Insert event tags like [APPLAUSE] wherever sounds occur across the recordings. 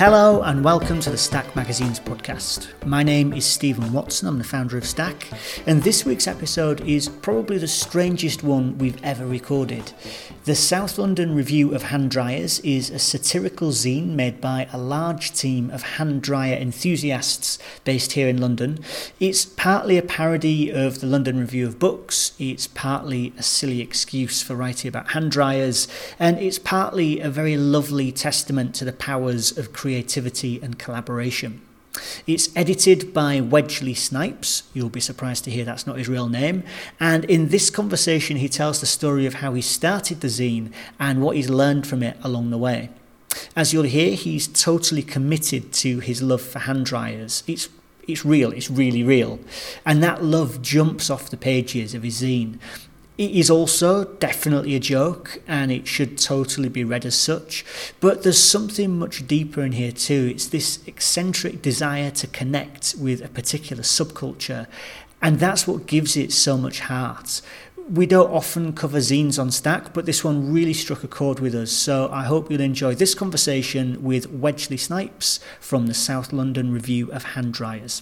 Hello and welcome to the Stack Magazine's podcast. My name is Steven Watson, I'm the founder of Stack, and this week's episode is probably the strangest one we've ever recorded. The South London Review of Hand Dryers is a satirical zine made by a large team of hand dryer enthusiasts based here in London. It's partly a parody of the London Review of Books, it's partly a silly excuse for writing about hand dryers, and it's partly a very lovely testament to the powers of creativity and collaboration. It's edited by Wedgley Snipes. You'll be surprised to hear that's not his real name. And in this conversation, he tells the story of how he started the zine and what he's learned from it along the way. As you'll hear, he's totally committed to his love for hand dryers. It's it's real, it's really real. And that love jumps off the pages of his zine. It is also definitely a joke and it should totally be read as such, but there's something much deeper in here too. It's this eccentric desire to connect with a particular subculture, and that's what gives it so much heart. We don't often cover zines on Stack, but this one really struck a chord with us. So I hope you'll enjoy this conversation with Wedgley Snipes from the South London Review of Hand Dryers.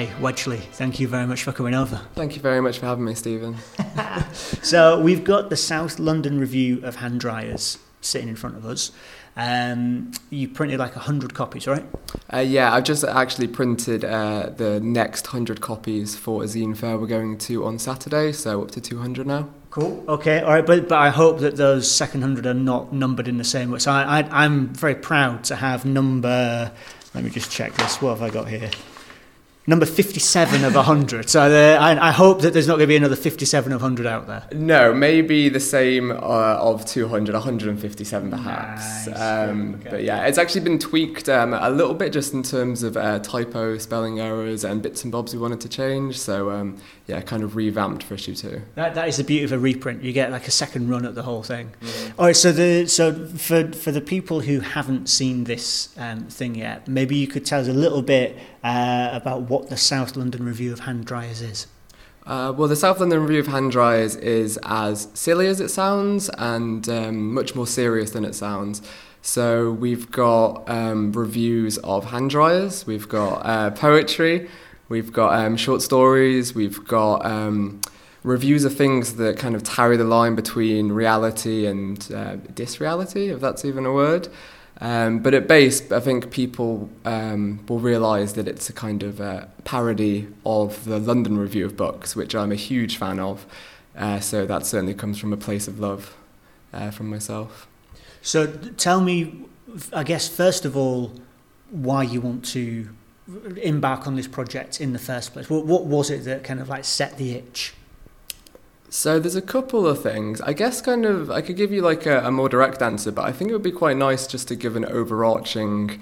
Hey, Wedgley, thank you very much for coming over. Thank you very much for having me, Steven. [LAUGHS] [LAUGHS] so, we've got the South London Review of Hand Dryers sitting in front of us. Um, you printed like 100 copies, right? Uh, yeah, I've just actually printed uh, the next 100 copies for a zine fair we're going to on Saturday, so up to 200 now. Cool. Okay. All right. But but I hope that those second hundred are not numbered in the same way. So I, I I'm very proud to have number. Let me just check this. What have I got here? Number 57 of 100. So uh, I, I, hope that there's not going to be another 57 of 100 out there. No, maybe the same uh, of 200, 157 perhaps. Nice. Um, okay. But yeah, it's actually been tweaked um, a little bit just in terms of uh, typo, spelling errors, and bits and bobs we wanted to change. So um, yeah, kind of revamped for issue two. That, that is the beauty of a reprint. You get like a second run at the whole thing. Mm. All right, so the so for for the people who haven't seen this um, thing yet, maybe you could tell us a little bit uh, about what the South London Review of Hand Dryers is. Uh, well, the South London Review of Hand Dryers is as silly as it sounds and um, much more serious than it sounds. So we've got um, reviews of hand dryers, we've got uh, poetry, we've got um, short stories, we've got um, reviews of things that kind of tarry the line between reality and uh, disreality, if that's even a word. Um, but at base, I think people um, will realise that it's a kind of uh, parody of the London Review of Books, which I'm a huge fan of. Uh, so that certainly comes from a place of love uh, from myself. So tell me, I guess, first of all, why you want to embark on this project in the first place. What, what was it that kind of like set the itch? So there's a couple of things. I guess kind of I could give you like a, a more direct answer, but I think it would be quite nice just to give an overarching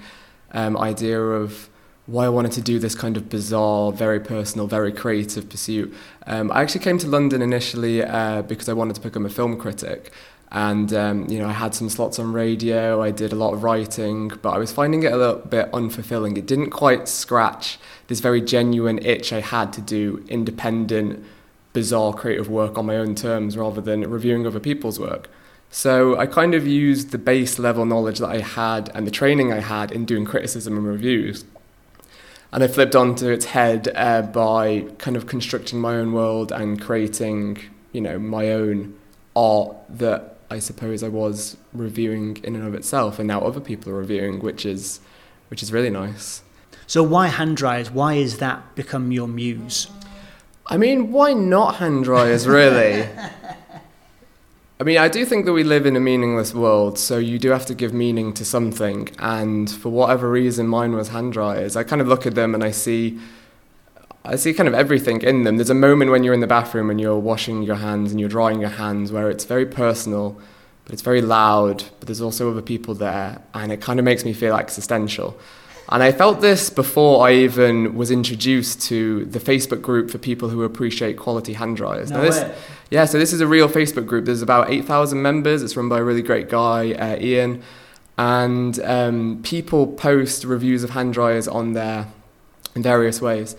um, idea of why I wanted to do this kind of bizarre, very personal, very creative pursuit. Um, I actually came to London initially uh, because I wanted to become a film critic. And um, you know, I had some slots on radio. I did a lot of writing, but I was finding it a little bit unfulfilling. It didn't quite scratch this very genuine itch I had to do independent bizarre creative work on my own terms rather than reviewing other people's work. So I kind of used the base level knowledge that I had and the training I had in doing criticism and reviews. And I flipped onto its head uh, by kind of constructing my own world and creating, you know, my own art that I suppose I was reviewing in and of itself, and now other people are reviewing, which is, which is really nice. So why hand dryers? Why is that become your muse? I mean, why not hand dryers, really? [LAUGHS] I mean, I do think that we live in a meaningless world, so you do have to give meaning to something. And for whatever reason, mine was hand dryers. I kind of look at them and I see, I see kind of everything in them. There's a moment when you're in the bathroom and you're washing your hands and you're drying your hands where it's very personal, but it's very loud. But there's also other people there, and it kind of makes me feel existential. And I felt this before I even was introduced to the Facebook group for people who appreciate quality hand dryers. No now this, way. Yeah, so this is a real Facebook group. There's about 8,000 members. It's run by a really great guy, uh, Ian. And um, people post reviews of hand dryers on there in various ways.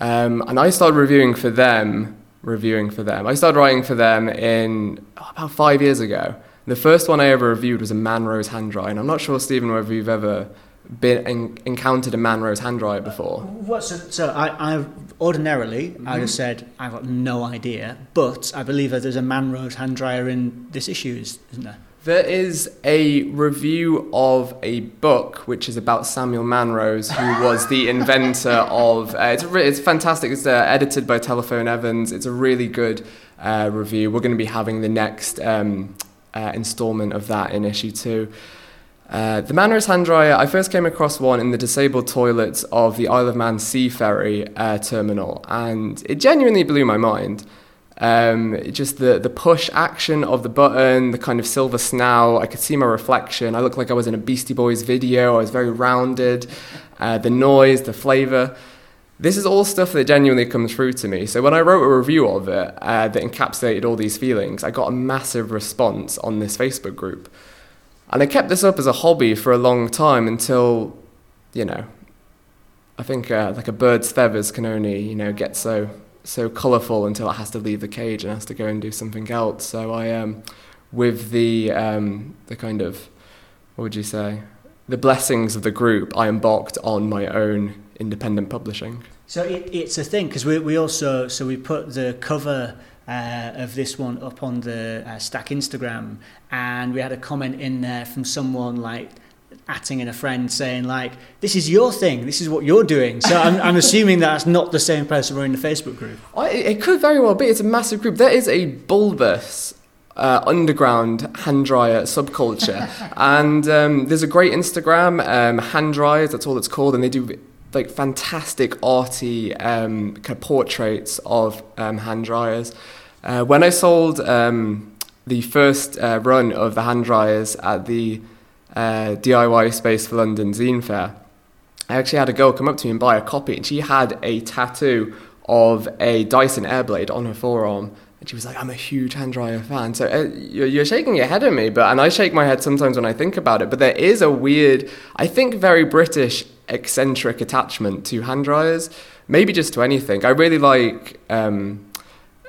Um, and I started reviewing for them reviewing for them. I started writing for them in oh, about five years ago. The first one I ever reviewed was a Manrose hand dryer, and I'm not sure, Steven, whether you've ever been en- encountered a Manrose hand dryer before. What, so, so I, I ordinarily mm-hmm. I'd have said I've got no idea, but I believe that there's a Manrose hand dryer in this issue, isn't there? There is a review of a book which is about Samuel Manrose, who [LAUGHS] was the inventor of. Uh, it's, re- it's fantastic. It's uh, edited by Telephone Evans. It's a really good uh, review. We're going to be having the next um, uh, installment of that in issue two. Uh, the Manrose hand dryer, I first came across one in the disabled toilets of the Isle of Man Sea Ferry uh, terminal, and it genuinely blew my mind. Um, just the, the push action of the button, the kind of silver snout. I could see my reflection. I looked like I was in a Beastie Boys video. I was very rounded. Uh, the noise, the flavour. This is all stuff that genuinely comes through to me. So when I wrote a review of it uh, that encapsulated all these feelings, I got a massive response on this Facebook group. And I kept this up as a hobby for a long time until, you know, I think uh, like a bird's feathers can only, you know, get so so colourful until it has to leave the cage and has to go and do something else. So I, um, with the um, the kind of, what would you say, the blessings of the group, I embarked on my own independent publishing. So it, it's a thing because we we also so we put the cover. Uh, of this one up on the uh, Stack Instagram, and we had a comment in there from someone like atting in a friend saying like this is your thing. This is what you're doing. So i'm, I'm [LAUGHS] assuming that's not the same person running the facebook group. I, it could very well be. It's a massive group. There is a bulbous uh, underground hand dryer subculture. [LAUGHS] And um, there's a great instagram um, hand dryers that's all it's called and they do like fantastic arty um, kind of portraits of um, hand dryers uh, when i sold um, the first uh, run of the hand dryers at the uh, DIY space for London Zine Fair, I actually had a girl come up to me and buy a copy, and she had a tattoo of a Dyson Airblade on her forearm. And she was like, I'm a huge hand dryer fan. So uh, you're, you're shaking your head at me, but and I shake my head sometimes when I think about it. But there is a weird, I think, very British eccentric attachment to hand dryers. Maybe just to anything. I really like um,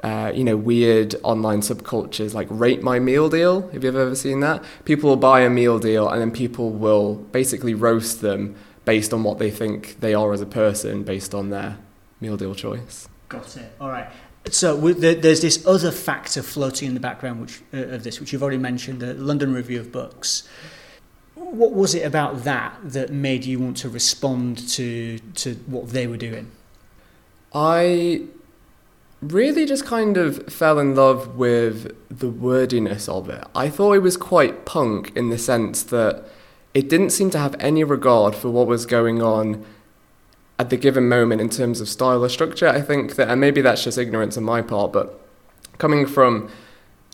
uh, you know, weird online subcultures like rate my meal deal. Have you ever seen that? People will buy a meal deal and then people will basically roast them based on what they think they are as a person based on their meal deal choice. Got it. All right. So there's this other factor floating in the background which, uh, of this, which you've already mentioned, the London Review of Books. What was it about that that made you want to respond to to what they were doing? I really just kind of fell in love with the wordiness of it. I thought it was quite punk in the sense that it didn't seem to have any regard for what was going on at the given moment in terms of style or structure. I think that, and maybe that's just ignorance on my part, but coming from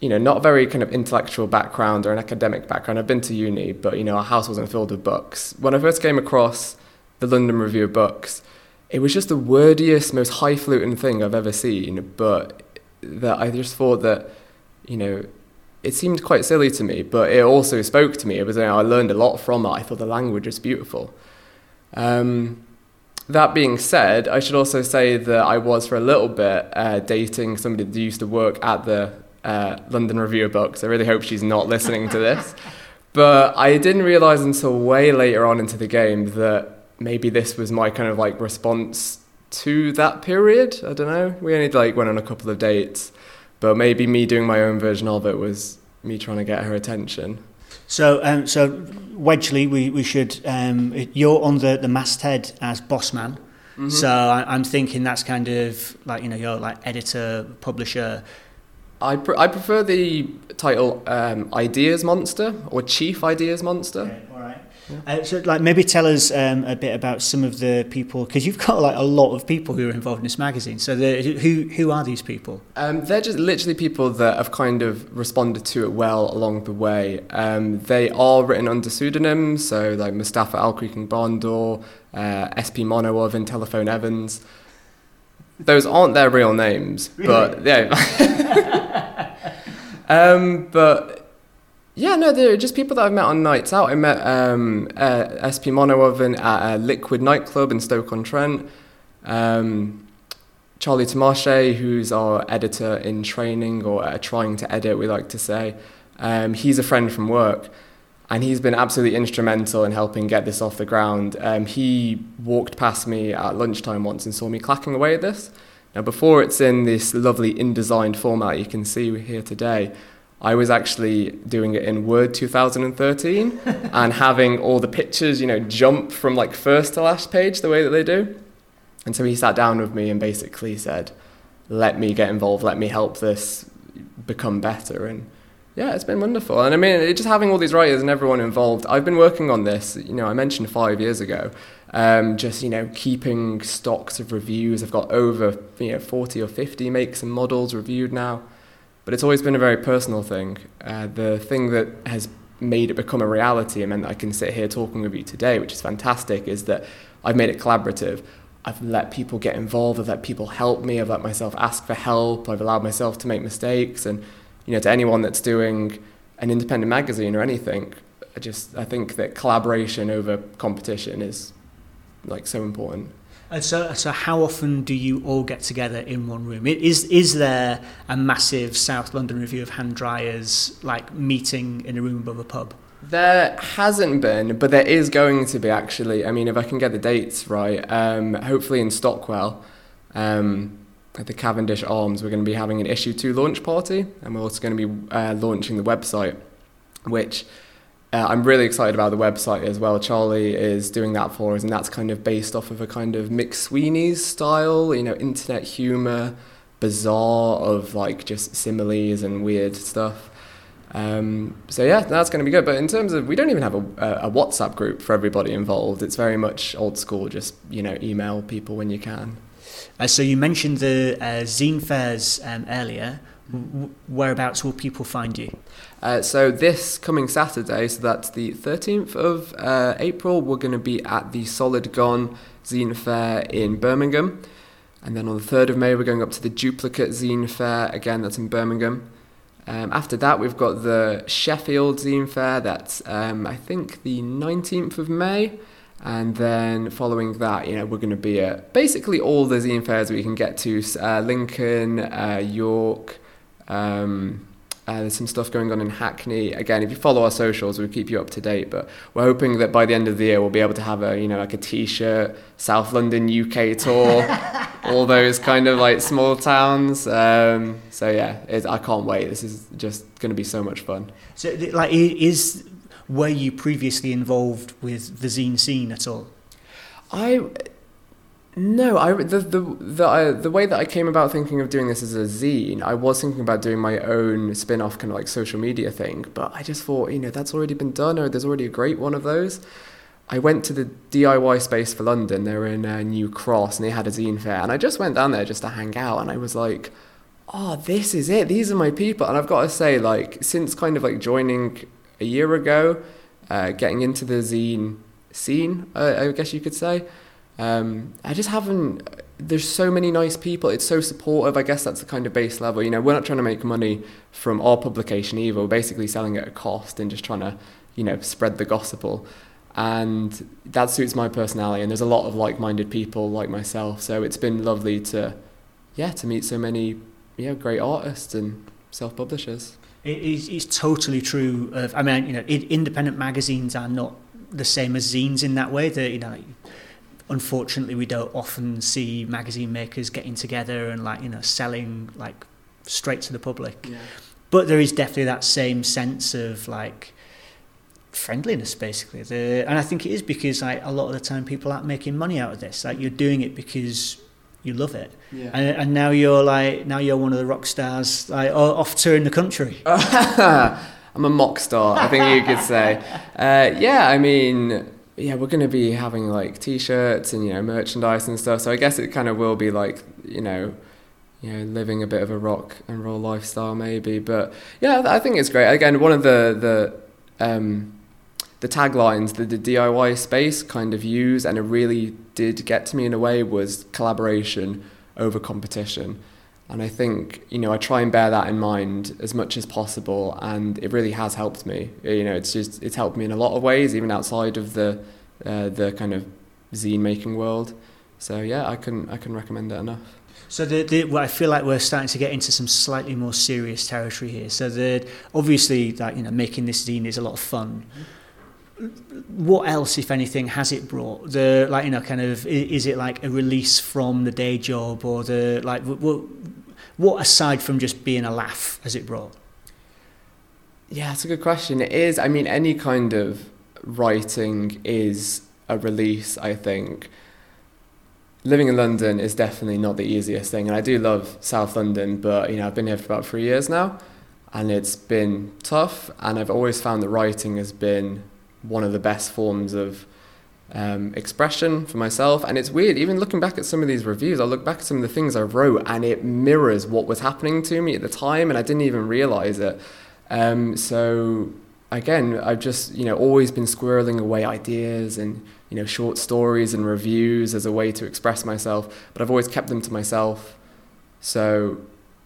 you know, not very kind of intellectual background or an academic background. I've been to uni, but you know, our house wasn't filled with books. When I first came across the London Review of Books, it was just the wordiest, most highfalutin thing I've ever seen. But that I just thought that, you know, it seemed quite silly to me, but it also spoke to me. It was you know, I learned a lot from it. I thought the language was beautiful. Um, that being said, I should also say that I was for a little bit uh, dating somebody that used to work at the uh, London Review of Books. I really hope she's not listening to this. But I didn't realize until way later on into the game that maybe this was my kind of like response to that period. I don't know. We only like went on a couple of dates, but maybe me doing my own version of it was me trying to get her attention. So, um, so Wedgley, we, we should. Um, you're on the, the masthead as boss man. Mm-hmm. So I, am thinking that's kind of like you know you're like editor, publisher. I pr- I prefer the title um, Ideas Monster or Chief Ideas Monster. Okay, all right. Uh, so, like, maybe tell us um, a bit about some of the people because you've got like a lot of people who are involved in this magazine. So, the, who who are these people? Um, they're just literally people that have kind of responded to it well along the way. Um, they are written under pseudonyms, so like Mustafa Al Creaking Bondor, uh, SP Monowov, and Telephone Evans. Those aren't their real names, really? but yeah. [LAUGHS] um, but yeah, no, they're just people that I've met on nights out. I met um, uh, SP Monowov at a Liquid nightclub in Stoke on Trent. Um, Charlie Tamashe, who's our editor in training or uh, trying to edit, we like to say, um, he's a friend from work and he's been absolutely instrumental in helping get this off the ground. Um, he walked past me at lunchtime once and saw me clacking away at this. Now, before it's in this lovely InDesign format you can see here today, I was actually doing it in Word 2013 [LAUGHS] and having all the pictures, you know, jump from like first to last page the way that they do. And so he sat down with me and basically said, let me get involved, let me help this become better. And yeah, it's been wonderful. And I mean, just having all these writers and everyone involved, I've been working on this, you know, I mentioned five years ago, um, just, you know, keeping stocks of reviews. I've got over, you know, 40 or 50 makes and models reviewed now. But it's always been a very personal thing. Uh, the thing that has made it become a reality and meant that I can sit here talking with you today, which is fantastic, is that I've made it collaborative. I've let people get involved. I've let people help me. I've let myself ask for help. I've allowed myself to make mistakes. And you know, to anyone that's doing an independent magazine or anything, I just I think that collaboration over competition is like so important. And so, so how often do you all get together in one room? Is is there a massive South London review of hand dryers like meeting in a room above a pub? There hasn't been, but there is going to be actually. I mean, if I can get the dates right, um, hopefully in Stockwell, um, at the Cavendish Arms, we're going to be having an issue two launch party, and we're also going to be uh, launching the website, which uh, I'm really excited about the website as well. Charlie is doing that for us, and that's kind of based off of a kind of McSweeney's style, you know, internet humor, bizarre of like just similes and weird stuff. Um, so yeah, that's going to be good. But in terms of, we don't even have a, a WhatsApp group for everybody involved. It's very much old school. Just you know, email people when you can. Uh, so you mentioned the uh, zine fairs um, earlier. Whereabouts will people find you? Uh, so this coming Saturday, so that's the 13th of uh, April, we're going to be at the Solid Gone Zine Fair in Birmingham. And then on the 3rd of May, we're going up to the Duplicate Zine Fair, again, that's in Birmingham. Um, after that, we've got the Sheffield Zine Fair. That's, um, I think, the 19th of May. And then following that, you know, we're going to be at basically all the zine fairs we can get to uh, Lincoln, uh, York. Um, uh, there's some stuff going on in Hackney. Again, if you follow our socials, we'll keep you up to date. But we're hoping that by the end of the year, we'll be able to have a, you know, like a T-shirt, South London UK tour, [LAUGHS] all those kind of like small towns. Um, so yeah, I can't wait. This is just going to be so much fun. So, like, is were you previously involved with the zine scene at all? I no, I the the the, I, the way that I came about thinking of doing this as a zine, I was thinking about doing my own spin-off kind of like social media thing, but I just thought, you know, that's already been done, or there's already a great one of those. I went to the DIY space for London. They were in uh, New Cross, and they had a zine fair, and I just went down there just to hang out, and I was like, oh, this is it. These are my people, and I've got to say, like, since kind of like joining a year ago, uh, getting into the zine scene, uh, I guess you could say. Um, I just haven't. There's so many nice people. It's so supportive. I guess that's the kind of base level. You know, we're not trying to make money from our publication either. We're basically selling it at a cost and just trying to, you know, spread the gospel. And that suits my personality. And there's a lot of like-minded people like myself. So it's been lovely to, yeah, to meet so many, yeah, great artists and self-publishers. It is, it's totally true. Of, I mean, you know, independent magazines are not the same as zines in that way. That you know, unfortunately, we don't often see magazine makers getting together and like you know selling like straight to the public. Yeah. But there is definitely that same sense of like friendliness basically the, and I think it is because like a lot of the time people aren't making money out of this like you're doing it because you love it. Yeah. And, and now you're like now you're one of the rock stars like off touring the country. [LAUGHS] I'm a mock star, I think you could say. [LAUGHS] Uh, yeah, I mean, yeah, we're going to be having like t-shirts and you know merchandise and stuff. So I guess it kind of will be like you know, you know, living a bit of a rock and roll lifestyle maybe. But yeah, I think it's great. Again, one of the the um, the taglines that the DIY space kind of use and it really did get to me in a way was collaboration over competition. And I think, you know, I try and bear that in mind as much as possible and it really has helped me. You know, it's just it's helped me in a lot of ways, even outside of the uh, the kind of zine making world. So yeah, I can I can recommend it enough. So the, the, well, I feel like we're starting to get into some slightly more serious territory here. So the obviously that you know making this zine is a lot of fun. What else, if anything, has it brought? The like you know kind of is it like a release from the day job or the like what, what aside from just being a laugh has it brought? Yeah, it's a good question. It is. I mean, any kind of writing is a release. I think living in London is definitely not the easiest thing, and I do love South London, but you know I've been here for about three years now, and it's been tough. And I've always found that writing has been one of the best forms of um, expression for myself. And it's weird, even looking back at some of these reviews, I look back at some of the things I wrote, and it mirrors what was happening to me at the time, and I didn't even realize it. Um, so again, I've just you know always been squirreling away ideas and you know short stories and reviews as a way to express myself, but I've always kept them to myself. So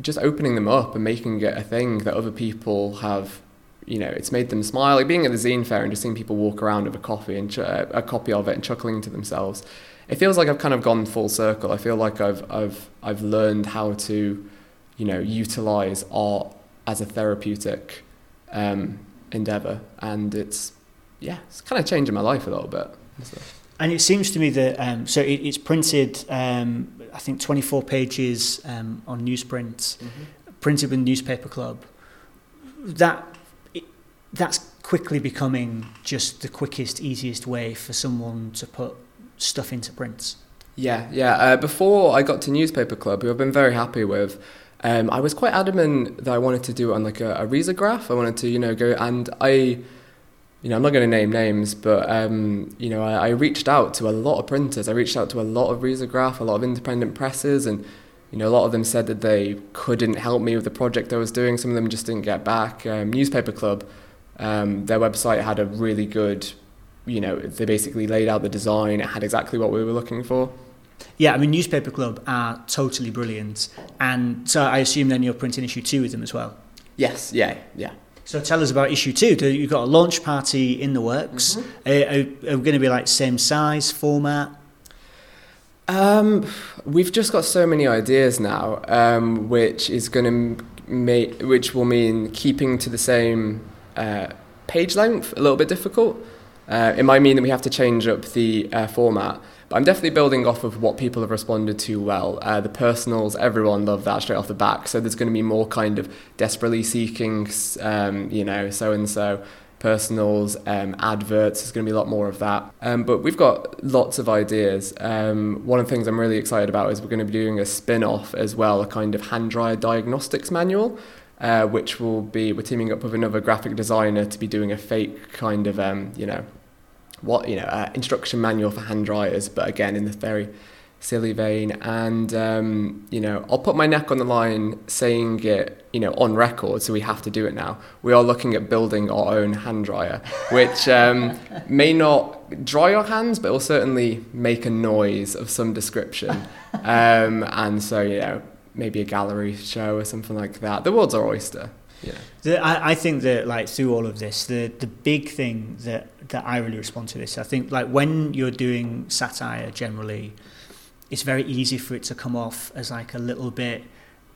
just opening them up and making it a thing that other people have, you know, it's made them smile. Like being at the zine fair and just seeing people walk around with a coffee and ch- a copy of it and chuckling to themselves. It feels like I've kind of gone full circle. I feel like I've I've I've learned how to, you know, utilize art as a therapeutic um, endeavor, and it's yeah, it's kind of changing my life a little bit. So. And it seems to me that um, so it, it's printed, um, I think, 24 pages um, on newsprint, mm-hmm. printed with Newspaper Club. That that's quickly becoming just the quickest, easiest way for someone to put stuff into print. Yeah, yeah. Uh, before I got to Newspaper Club, who I've been very happy with, um, I was quite adamant that I wanted to do it on like a, a risograph. I wanted to, you know, go and I you know, I'm not going to name names, but um, you know, I, I, reached out to a lot of printers. I reached out to a lot of Risograph, a lot of independent presses, and you know, a lot of them said that they couldn't help me with the project I was doing. Some of them just didn't get back. Um, Newspaper Club, um, their website had a really good, you know, they basically laid out the design. It had exactly what we were looking for. Yeah, I mean, Newspaper Club are totally brilliant, and so I assume then you're printing issue two with them as well. Yes. Yeah. Yeah. So tell us about issue two. You've got a launch party in the works. Mm-hmm. Are, are, we going to be like same size, format? Um, we've just got so many ideas now, um, which is going to make, which will mean keeping to the same uh, page length a little bit difficult. Uh, it might mean that we have to change up the uh, format. But I'm definitely building off of what people have responded to well. Uh, the personals, everyone loved that straight off the back. So there's going to be more kind of desperately seeking, um, you know, so and so personals, um, adverts. There's going to be a lot more of that. Um, but we've got lots of ideas. Um, one of the things I'm really excited about is we're going to be doing a spin off as well, a kind of hand dryer diagnostics manual. Uh, which will be we're teaming up with another graphic designer to be doing a fake kind of um, you know what you know uh, instruction manual for hand dryers, but again in this very silly vein. And um, you know, I'll put my neck on the line saying it, you know, on record, so we have to do it now. We are looking at building our own hand dryer, which um, [LAUGHS] may not dry your hands, but will certainly make a noise of some description. [LAUGHS] Um, and so, you know, maybe a gallery show or something like that. The world's our oyster. Yeah. The, I, I think that like through all of this, the the big thing that that I really respond to this, I think like when you're doing satire generally, it's very easy for it to come off as like a little bit.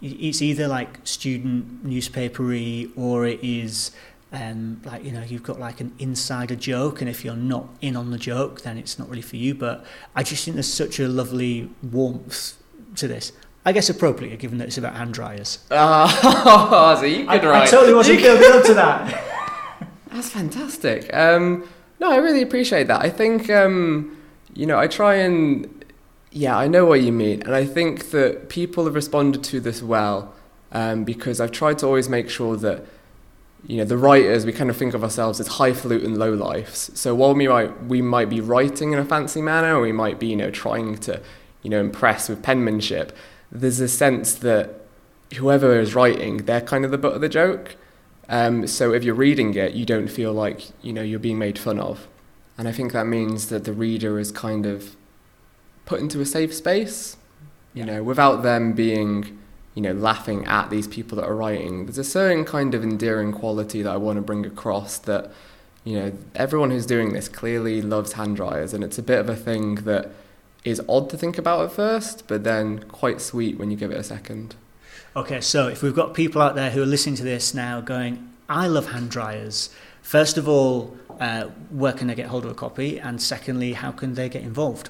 It's either like student newspapery or it is um, like you know you've got like an insider joke and if you're not in on the joke then it's not really for you but I just think there's such a lovely warmth to this I guess appropriately, given that it's about hand dryers. Oh, [LAUGHS] [LAUGHS] so you could I, write. I totally [LAUGHS] wasn't building up to that. That's fantastic. Um, no, I really appreciate that. I think, um, you know, I try and, yeah, I know what you mean. And I think that people have responded to this well um, because I've tried to always make sure that, you know, the writers, we kind of think of ourselves as highfalutin low lifes. So while we might, we might be writing in a fancy manner, or we might be, you know, trying to, you know, impress with penmanship, there's a sense that whoever is writing, they're kind of the butt of the joke. Um, so if you're reading it, you don't feel like you know you're being made fun of, and I think that means that the reader is kind of put into a safe space, you know, without them being, you know, laughing at these people that are writing. There's a certain kind of endearing quality that I want to bring across that, you know, everyone who's doing this clearly loves hand dryers, and it's a bit of a thing that is odd to think about at first, but then quite sweet when you give it a second. Okay, so if we've got people out there who are listening to this now going, I love hand dryers, first of all, uh, where can they get hold of a copy? And secondly, how can they get involved?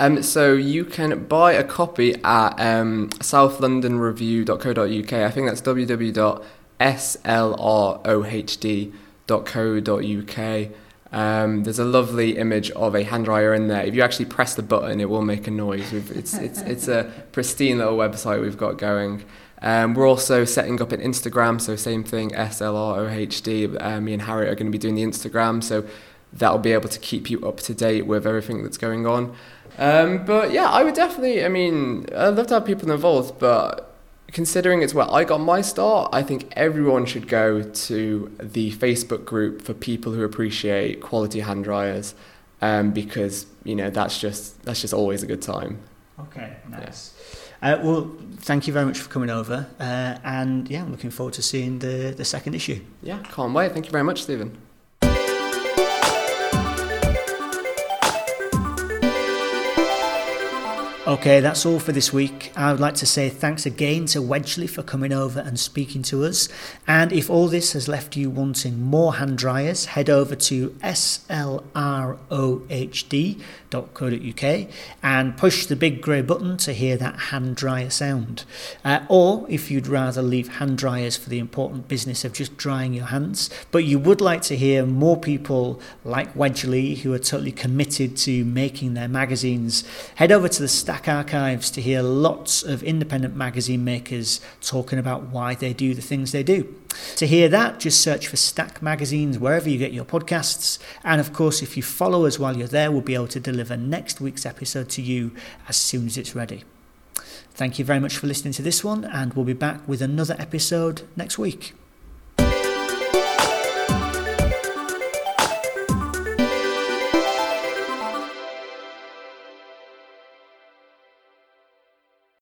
Um, so you can buy a copy at um, southlondonreview.co.uk. I think that's www.slrohd.co.uk. Um, there's a lovely image of a hand dryer in there. If you actually press the button, it will make a noise. We've, it's, it's, it's a pristine little website we've got going. Um, we're also setting up an Instagram, so same thing, SLROHD. Uh, me and Harriet are going to be doing the Instagram, so that'll be able to keep you up to date with everything that's going on. Um, but yeah, I would definitely, I mean, I'd love to have people involved, but considering it's where I got my start, I think everyone should go to the Facebook group for people who appreciate quality hand dryers, um, because you know that's just that's just always a good time. Okay, nice. Yeah. Uh, well, thank you very much for coming over, uh, and yeah, I'm looking forward to seeing the the second issue. Yeah, can't wait. Thank you very much, Steven. Okay, that's all for this week. I would like to say thanks again to Wedgley for coming over and speaking to us. And if all this has left you wanting more hand dryers, head over to slrohd.co.uk and push the big grey button to hear that hand dryer sound. Uh, or if you'd rather leave hand dryers for the important business of just drying your hands, but you would like to hear more people like Wedgley who are totally committed to making their magazines, head over to the stack Stack Archives to hear lots of independent magazine makers talking about why they do the things they do. To hear that, just search for Stack Magazines wherever you get your podcasts. And of course, if you follow us while you're there, we'll be able to deliver next week's episode to you as soon as it's ready. Thank you very much for listening to this one, and we'll be back with another episode next week.